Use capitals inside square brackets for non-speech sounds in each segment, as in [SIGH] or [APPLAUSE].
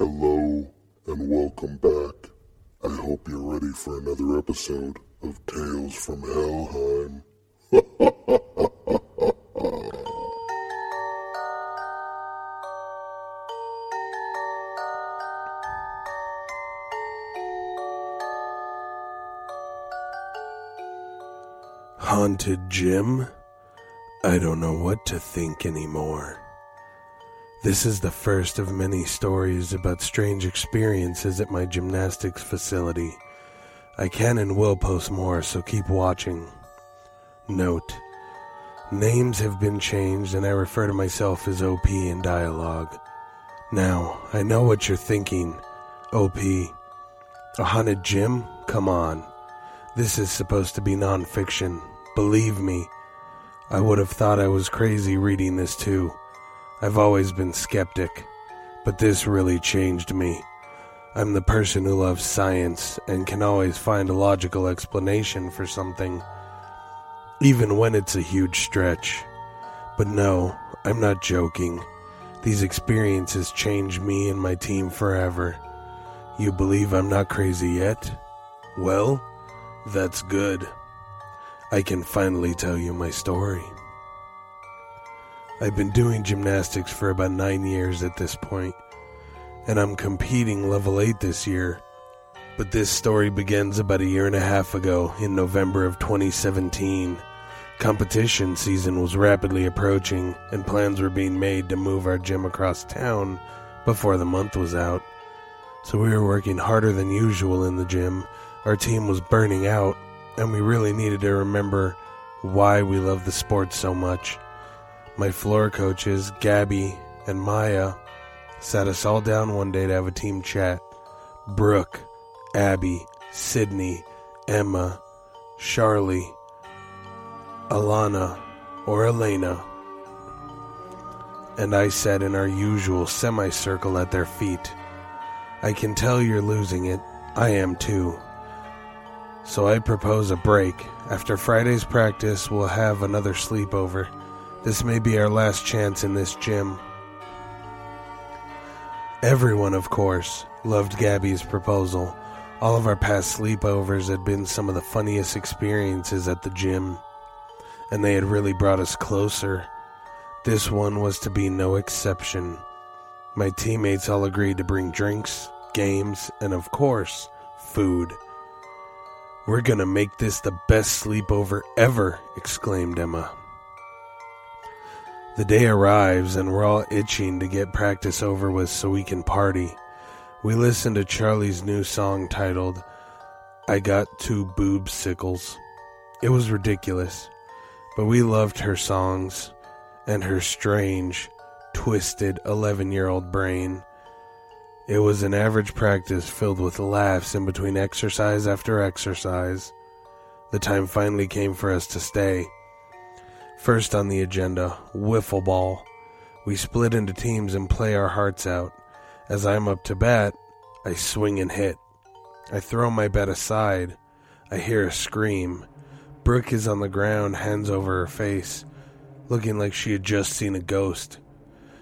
Hello and welcome back. I hope you're ready for another episode of Tales from Helheim. [LAUGHS] Haunted Gym? I don't know what to think anymore. This is the first of many stories about strange experiences at my gymnastics facility. I can and will post more, so keep watching. Note Names have been changed, and I refer to myself as OP in dialogue. Now, I know what you're thinking. OP. A haunted gym? Come on. This is supposed to be nonfiction. Believe me. I would have thought I was crazy reading this too. I've always been skeptic, but this really changed me. I'm the person who loves science and can always find a logical explanation for something, even when it's a huge stretch. But no, I'm not joking. These experiences changed me and my team forever. You believe I'm not crazy yet? Well, that's good. I can finally tell you my story. I've been doing gymnastics for about nine years at this point, and I'm competing level 8 this year. But this story begins about a year and a half ago in November of 2017. Competition season was rapidly approaching, and plans were being made to move our gym across town before the month was out. So we were working harder than usual in the gym. Our team was burning out, and we really needed to remember why we love the sport so much. My floor coaches, Gabby and Maya, sat us all down one day to have a team chat. Brooke, Abby, Sydney, Emma, Charlie, Alana, or Elena, and I sat in our usual semicircle at their feet. I can tell you're losing it. I am too. So I propose a break. After Friday's practice, we'll have another sleepover. This may be our last chance in this gym. Everyone, of course, loved Gabby's proposal. All of our past sleepovers had been some of the funniest experiences at the gym, and they had really brought us closer. This one was to be no exception. My teammates all agreed to bring drinks, games, and of course, food. We're gonna make this the best sleepover ever, exclaimed Emma. The day arrives and we're all itching to get practice over with so we can party. We listen to Charlie's new song titled I Got Two Boob Sickles. It was ridiculous, but we loved her songs and her strange, twisted 11 year old brain. It was an average practice filled with laughs in between exercise after exercise. The time finally came for us to stay. First on the agenda, wiffle ball. We split into teams and play our hearts out. As I'm up to bat, I swing and hit. I throw my bat aside. I hear a scream. Brooke is on the ground, hands over her face, looking like she had just seen a ghost.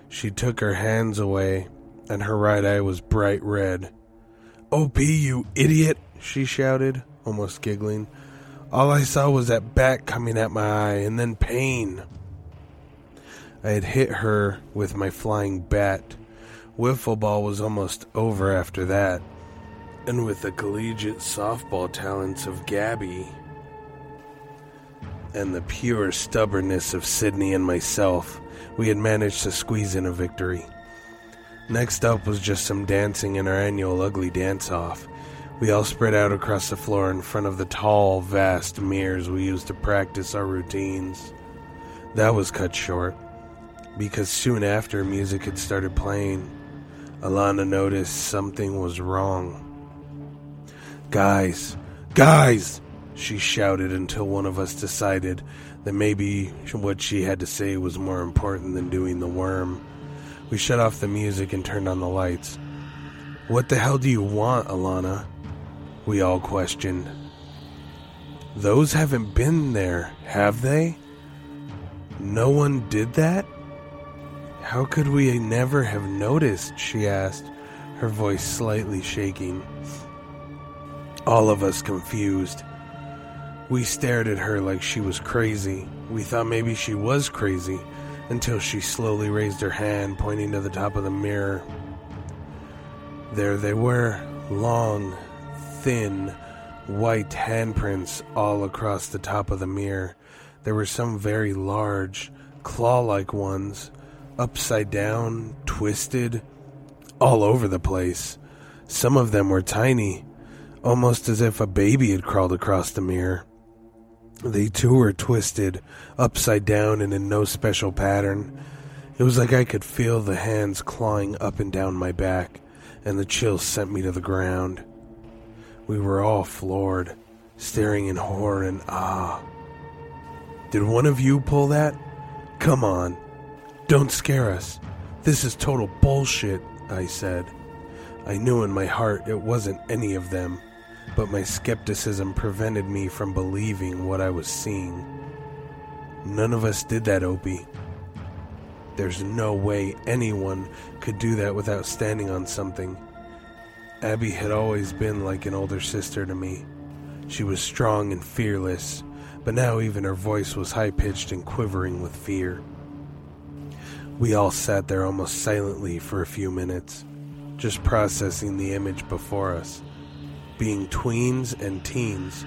She took her hands away, and her right eye was bright red. OP, you idiot! she shouted, almost giggling. All I saw was that bat coming at my eye, and then pain. I had hit her with my flying bat. Wiffle ball was almost over after that, and with the collegiate softball talents of Gabby and the pure stubbornness of Sydney and myself, we had managed to squeeze in a victory. Next up was just some dancing in our annual ugly dance off. We all spread out across the floor in front of the tall, vast mirrors we used to practice our routines. That was cut short, because soon after music had started playing, Alana noticed something was wrong. Guys, guys, she shouted until one of us decided that maybe what she had to say was more important than doing the worm. We shut off the music and turned on the lights. What the hell do you want, Alana? We all questioned. Those haven't been there, have they? No one did that? How could we never have noticed? She asked, her voice slightly shaking. All of us confused. We stared at her like she was crazy. We thought maybe she was crazy until she slowly raised her hand, pointing to the top of the mirror. There they were, long, thin, white handprints all across the top of the mirror. There were some very large, claw like ones, upside down, twisted, all over the place. Some of them were tiny, almost as if a baby had crawled across the mirror. They too were twisted, upside down, and in no special pattern. It was like I could feel the hands clawing up and down my back, and the chill sent me to the ground. We were all floored, staring in horror and awe. Did one of you pull that? Come on. Don't scare us. This is total bullshit, I said. I knew in my heart it wasn't any of them but my skepticism prevented me from believing what I was seeing. None of us did that, Opie. There's no way anyone could do that without standing on something. Abby had always been like an older sister to me. She was strong and fearless, but now even her voice was high pitched and quivering with fear. We all sat there almost silently for a few minutes, just processing the image before us. Being tweens and teens,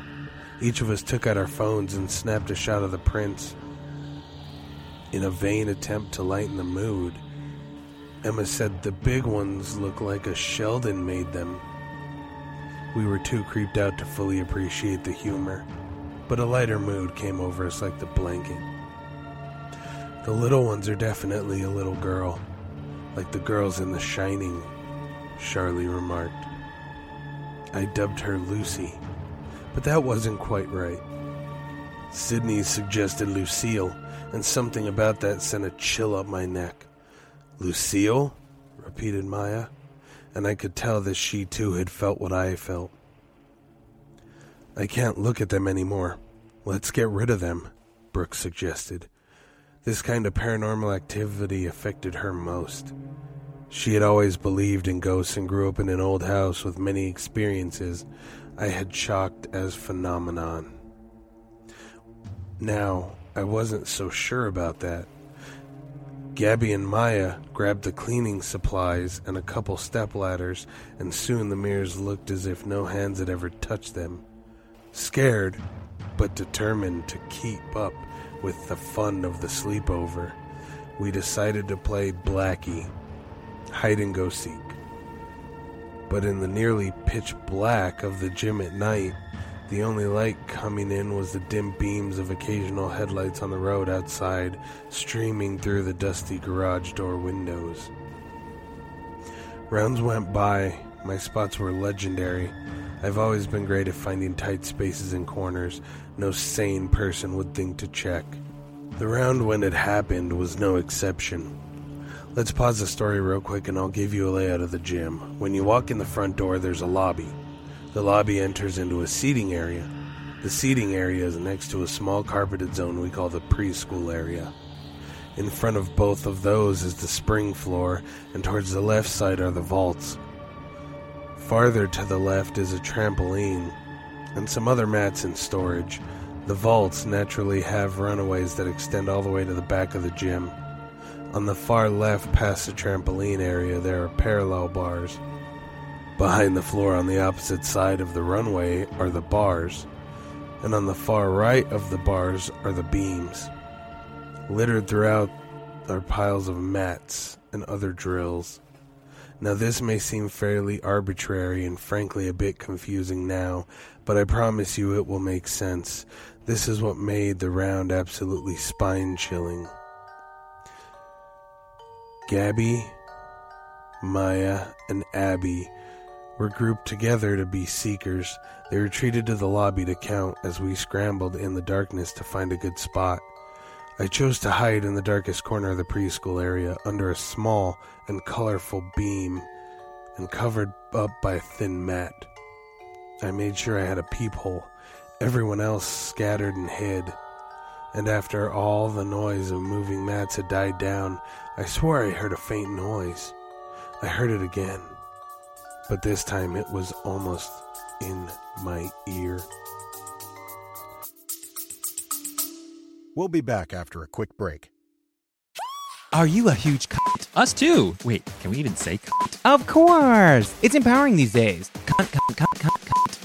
each of us took out our phones and snapped a shot of the prints In a vain attempt to lighten the mood, Emma said the big ones look like a Sheldon made them. We were too creeped out to fully appreciate the humor, but a lighter mood came over us like the blanket. The little ones are definitely a little girl, like the girls in The Shining, Charlie remarked. I dubbed her Lucy, but that wasn't quite right. Sydney suggested Lucille, and something about that sent a chill up my neck. Lucille? repeated Maya, and I could tell that she too had felt what I felt. I can't look at them anymore. Let's get rid of them, Brooks suggested. This kind of paranormal activity affected her most. She had always believed in ghosts and grew up in an old house with many experiences I had chalked as phenomenon. Now, I wasn't so sure about that. Gabby and Maya grabbed the cleaning supplies and a couple step ladders, and soon the mirrors looked as if no hands had ever touched them. Scared, but determined to keep up with the fun of the sleepover, we decided to play Blackie hide and go seek. But in the nearly pitch black of the gym at night, the only light coming in was the dim beams of occasional headlights on the road outside, streaming through the dusty garage door windows. Rounds went by. My spots were legendary. I've always been great at finding tight spaces and corners no sane person would think to check. The round when it happened was no exception. Let's pause the story real quick and I'll give you a layout of the gym. When you walk in the front door, there's a lobby. The lobby enters into a seating area. The seating area is next to a small carpeted zone we call the preschool area. In front of both of those is the spring floor, and towards the left side are the vaults. Farther to the left is a trampoline and some other mats in storage. The vaults naturally have runways that extend all the way to the back of the gym. On the far left, past the trampoline area, there are parallel bars. Behind the floor on the opposite side of the runway are the bars, and on the far right of the bars are the beams. Littered throughout are piles of mats and other drills. Now, this may seem fairly arbitrary and frankly a bit confusing now, but I promise you it will make sense. This is what made the round absolutely spine chilling. Gabby, Maya, and Abby were grouped together to be seekers. They retreated to the lobby to count as we scrambled in the darkness to find a good spot. I chose to hide in the darkest corner of the preschool area under a small and colorful beam and covered up by a thin mat. I made sure I had a peephole. Everyone else scattered and hid and after all the noise of moving mats had died down, I swore I heard a faint noise. I heard it again. But this time it was almost in my ear. We'll be back after a quick break. Are you a huge cunt? Us too. Wait, can we even say cunt? Of course! It's empowering these days. Cunt.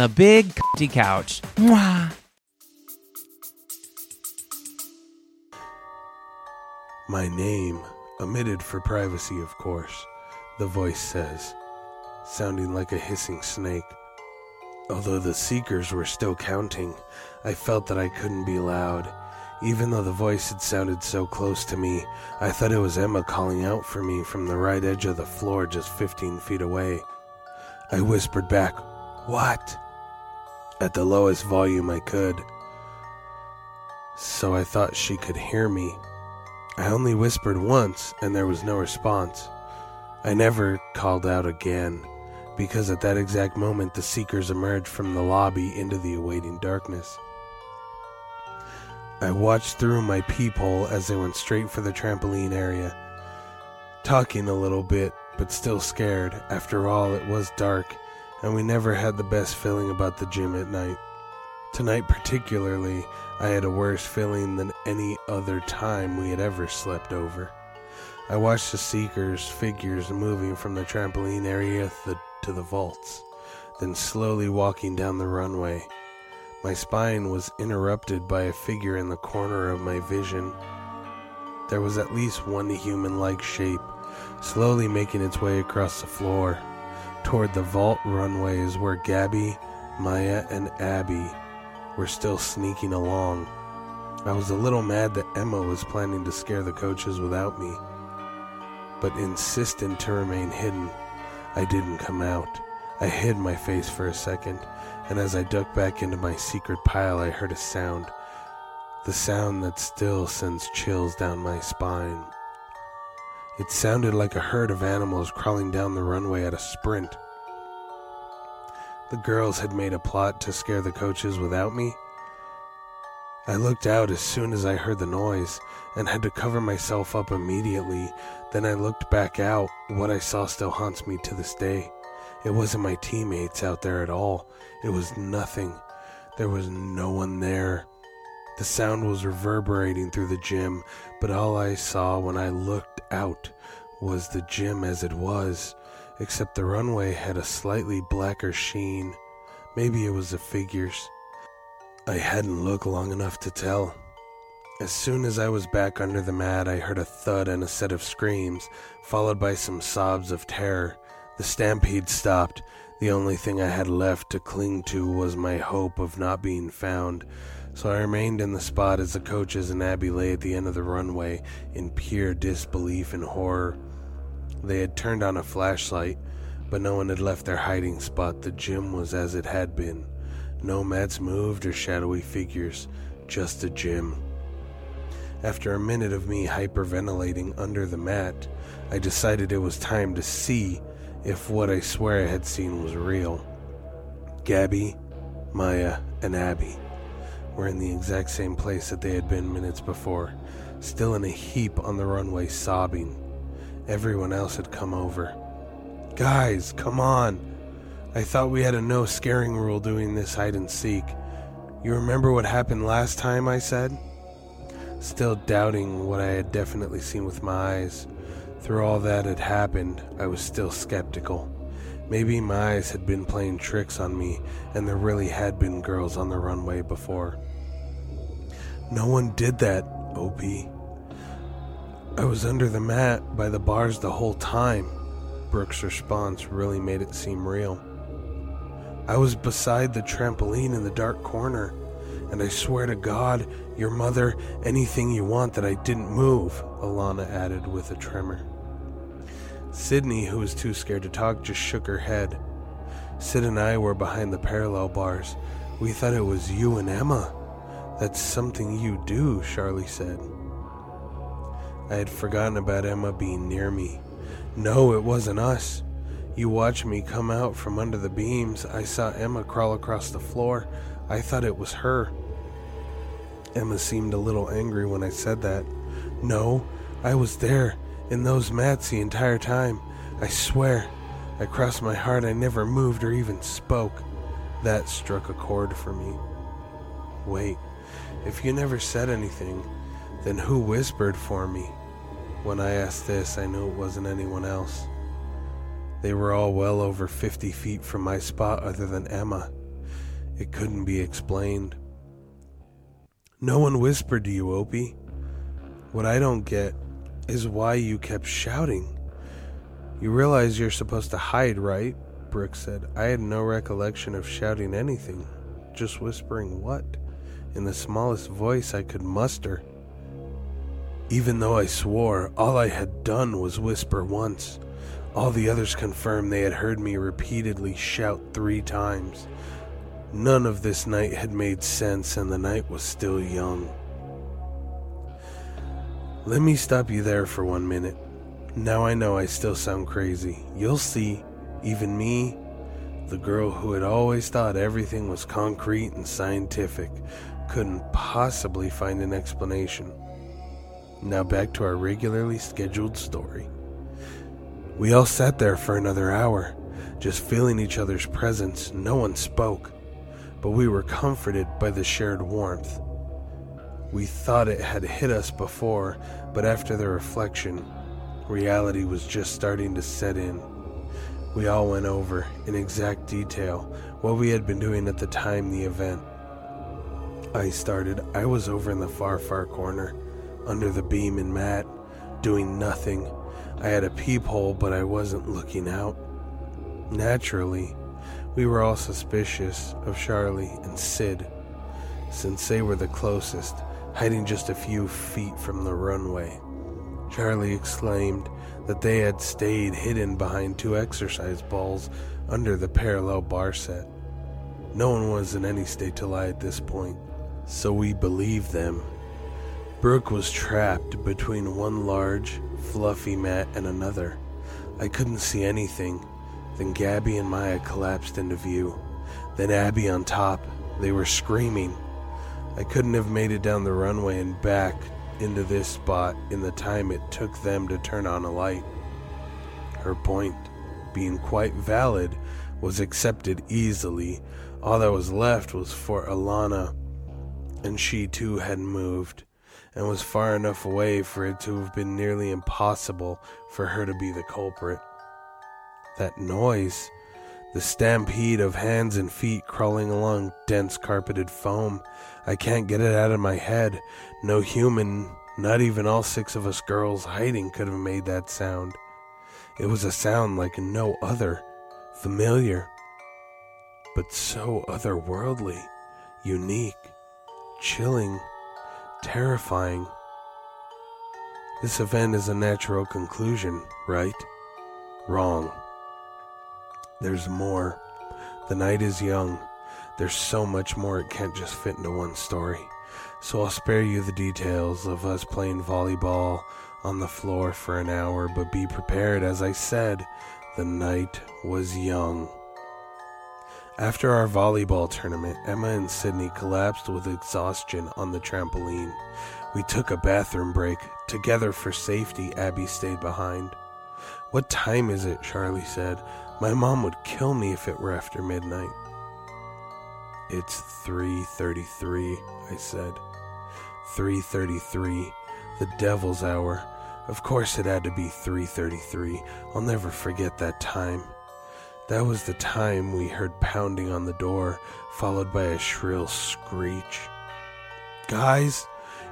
the big cunty couch. Mwah. My name, omitted for privacy, of course, the voice says, sounding like a hissing snake. Although the seekers were still counting, I felt that I couldn't be loud. Even though the voice had sounded so close to me, I thought it was Emma calling out for me from the right edge of the floor just 15 feet away. I whispered back, What? At the lowest volume I could. So I thought she could hear me. I only whispered once, and there was no response. I never called out again, because at that exact moment the seekers emerged from the lobby into the awaiting darkness. I watched through my peephole as they went straight for the trampoline area, talking a little bit, but still scared. After all, it was dark, and we never had the best feeling about the gym at night. Tonight, particularly, I had a worse feeling than any other time we had ever slept over. I watched the seekers' figures moving from the trampoline area to the vaults, then slowly walking down the runway. My spine was interrupted by a figure in the corner of my vision. There was at least one human like shape, slowly making its way across the floor. Toward the vault runways where Gabby, Maya, and Abby were still sneaking along. I was a little mad that Emma was planning to scare the coaches without me, but insistent to remain hidden. I didn't come out. I hid my face for a second, and as I ducked back into my secret pile, I heard a sound. The sound that still sends chills down my spine. It sounded like a herd of animals crawling down the runway at a sprint. The girls had made a plot to scare the coaches without me. I looked out as soon as I heard the noise and had to cover myself up immediately. Then I looked back out. What I saw still haunts me to this day. It wasn't my teammates out there at all. It was nothing. There was no one there. The sound was reverberating through the gym, but all I saw when I looked out was the gym as it was, except the runway had a slightly blacker sheen. Maybe it was the figures. I hadn't looked long enough to tell. As soon as I was back under the mat, I heard a thud and a set of screams, followed by some sobs of terror. The stampede stopped. The only thing I had left to cling to was my hope of not being found. So I remained in the spot as the coaches and Abby lay at the end of the runway in pure disbelief and horror. They had turned on a flashlight, but no one had left their hiding spot. The gym was as it had been. No mats moved or shadowy figures, just a gym. After a minute of me hyperventilating under the mat, I decided it was time to see if what I swear I had seen was real. Gabby, Maya, and Abby were in the exact same place that they had been minutes before, still in a heap on the runway, sobbing. Everyone else had come over. Guys, come on! I thought we had a no scaring rule doing this hide and seek. You remember what happened last time? I said. Still doubting what I had definitely seen with my eyes. Through all that had happened, I was still skeptical. Maybe my eyes had been playing tricks on me, and there really had been girls on the runway before. No one did that, OP. I was under the mat by the bars the whole time. Brooke's response really made it seem real. I was beside the trampoline in the dark corner, and I swear to God, your mother, anything you want that I didn't move, Alana added with a tremor. Sydney, who was too scared to talk, just shook her head. Sid and I were behind the parallel bars. We thought it was you and Emma. That's something you do, Charlie said. I had forgotten about Emma being near me. No, it wasn't us. You watched me come out from under the beams. I saw Emma crawl across the floor. I thought it was her. Emma seemed a little angry when I said that. No, I was there, in those mats the entire time. I swear. I crossed my heart I never moved or even spoke. That struck a chord for me. Wait, if you never said anything, then who whispered for me? When I asked this, I knew it wasn't anyone else. They were all well over 50 feet from my spot, other than Emma. It couldn't be explained. No one whispered to you, Opie. What I don't get is why you kept shouting. You realize you're supposed to hide, right? Brooke said. I had no recollection of shouting anything, just whispering what? In the smallest voice I could muster. Even though I swore, all I had done was whisper once. All the others confirmed they had heard me repeatedly shout three times. None of this night had made sense, and the night was still young. Let me stop you there for one minute. Now I know I still sound crazy. You'll see, even me, the girl who had always thought everything was concrete and scientific, couldn't possibly find an explanation. Now back to our regularly scheduled story. We all sat there for another hour, just feeling each other's presence. No one spoke, but we were comforted by the shared warmth. We thought it had hit us before, but after the reflection, reality was just starting to set in. We all went over, in exact detail, what we had been doing at the time the event. I started, I was over in the far, far corner, under the beam and mat, doing nothing. I had a peephole, but I wasn't looking out. Naturally, we were all suspicious of Charlie and Sid, since they were the closest, hiding just a few feet from the runway. Charlie exclaimed that they had stayed hidden behind two exercise balls under the parallel bar set. No one was in any state to lie at this point, so we believed them. Brooke was trapped between one large, fluffy mat and another. I couldn't see anything. Then Gabby and Maya collapsed into view. Then Abby on top. They were screaming. I couldn't have made it down the runway and back into this spot in the time it took them to turn on a light. Her point, being quite valid, was accepted easily. All that was left was for Alana, and she too had moved, and was far enough away for it to have been nearly impossible for her to be the culprit. That noise, the stampede of hands and feet crawling along dense carpeted foam, I can't get it out of my head. No human, not even all six of us girls hiding, could have made that sound. It was a sound like no other, familiar, but so otherworldly, unique, chilling, terrifying. This event is a natural conclusion, right? Wrong. There's more. The night is young. There's so much more it can't just fit into one story. So I'll spare you the details of us playing volleyball on the floor for an hour, but be prepared, as I said, the night was young. After our volleyball tournament, Emma and Sydney collapsed with exhaustion on the trampoline. We took a bathroom break. Together for safety, Abby stayed behind. What time is it? Charlie said. My mom would kill me if it were after midnight. It's 3:33, I said. 3:33, the devil's hour. Of course it had to be 3:33. I'll never forget that time. That was the time we heard pounding on the door, followed by a shrill screech. Guys,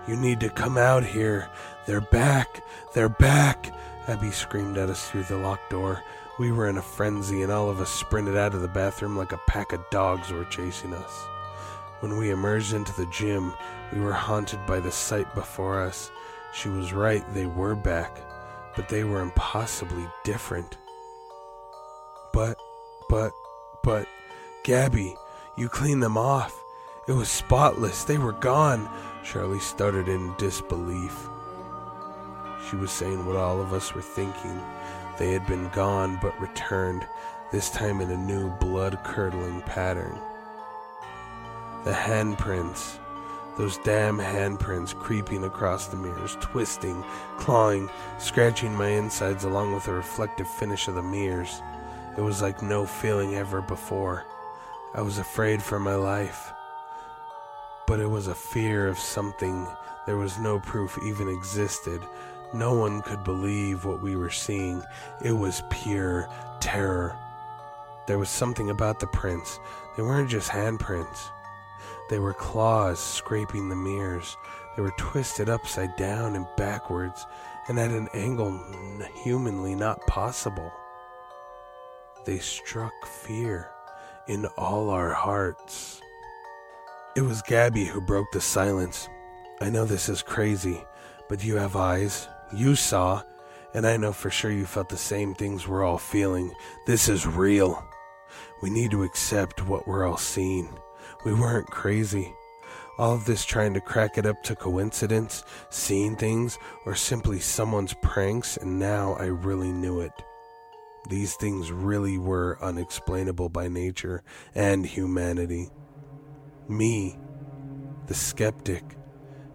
you need to come out here. They're back. They're back. Abby screamed at us through the locked door. We were in a frenzy, and all of us sprinted out of the bathroom like a pack of dogs were chasing us. When we emerged into the gym, we were haunted by the sight before us. She was right, they were back, but they were impossibly different. But, but, But, Gabby, you cleaned them off. It was spotless. They were gone. Charlie stuttered in disbelief. She was saying what all of us were thinking. They had been gone but returned, this time in a new blood curdling pattern. The handprints. Those damn handprints creeping across the mirrors, twisting, clawing, scratching my insides along with the reflective finish of the mirrors. It was like no feeling ever before. I was afraid for my life. But it was a fear of something there was no proof even existed. No one could believe what we were seeing. It was pure terror. There was something about the prints. They weren't just handprints. They were claws scraping the mirrors. They were twisted upside down and backwards and at an angle humanly not possible. They struck fear in all our hearts. It was Gabby who broke the silence. I know this is crazy, but you have eyes. You saw, and I know for sure you felt the same things we're all feeling. This is real. We need to accept what we're all seeing. We weren't crazy. All of this trying to crack it up to coincidence, seeing things, or simply someone's pranks, and now I really knew it. These things really were unexplainable by nature and humanity. Me, the skeptic,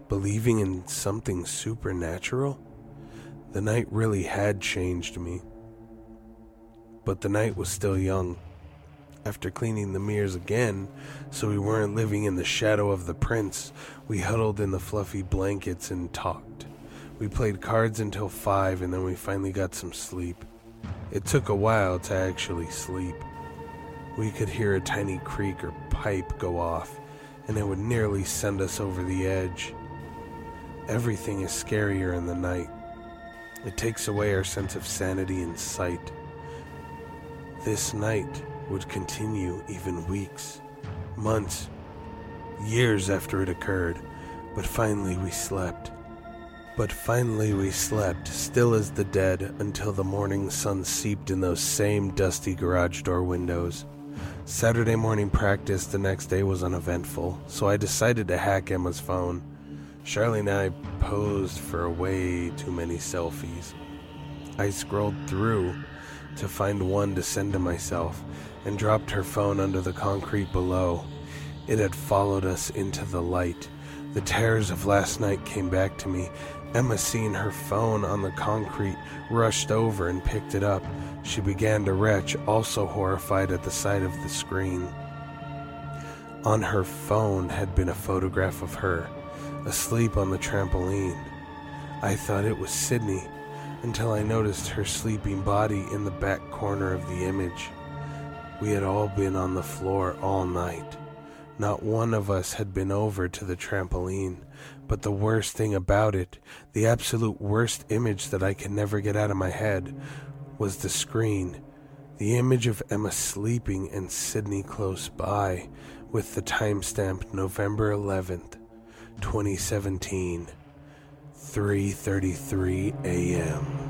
believing in something supernatural? The night really had changed me. But the night was still young. After cleaning the mirrors again, so we weren't living in the shadow of the prints, we huddled in the fluffy blankets and talked. We played cards until five and then we finally got some sleep. It took a while to actually sleep. We could hear a tiny creak or pipe go off, and it would nearly send us over the edge. Everything is scarier in the night. It takes away our sense of sanity and sight. This night would continue even weeks, months, years after it occurred, but finally we slept. But finally we slept, still as the dead, until the morning sun seeped in those same dusty garage door windows. Saturday morning practice the next day was uneventful, so I decided to hack Emma's phone. Charlie and I posed for way too many selfies. I scrolled through to find one to send to myself and dropped her phone under the concrete below. It had followed us into the light. The terrors of last night came back to me. Emma, seeing her phone on the concrete, rushed over and picked it up. She began to retch, also horrified at the sight of the screen. On her phone had been a photograph of her, asleep on the trampoline. I thought it was Sydney until I noticed her sleeping body in the back corner of the image. We had all been on the floor all night. Not one of us had been over to the trampoline. But the worst thing about it, the absolute worst image that I can never get out of my head, was the screen. The image of Emma sleeping and Sydney close by, with the timestamp November 11th, 2017, 3:33 a.m.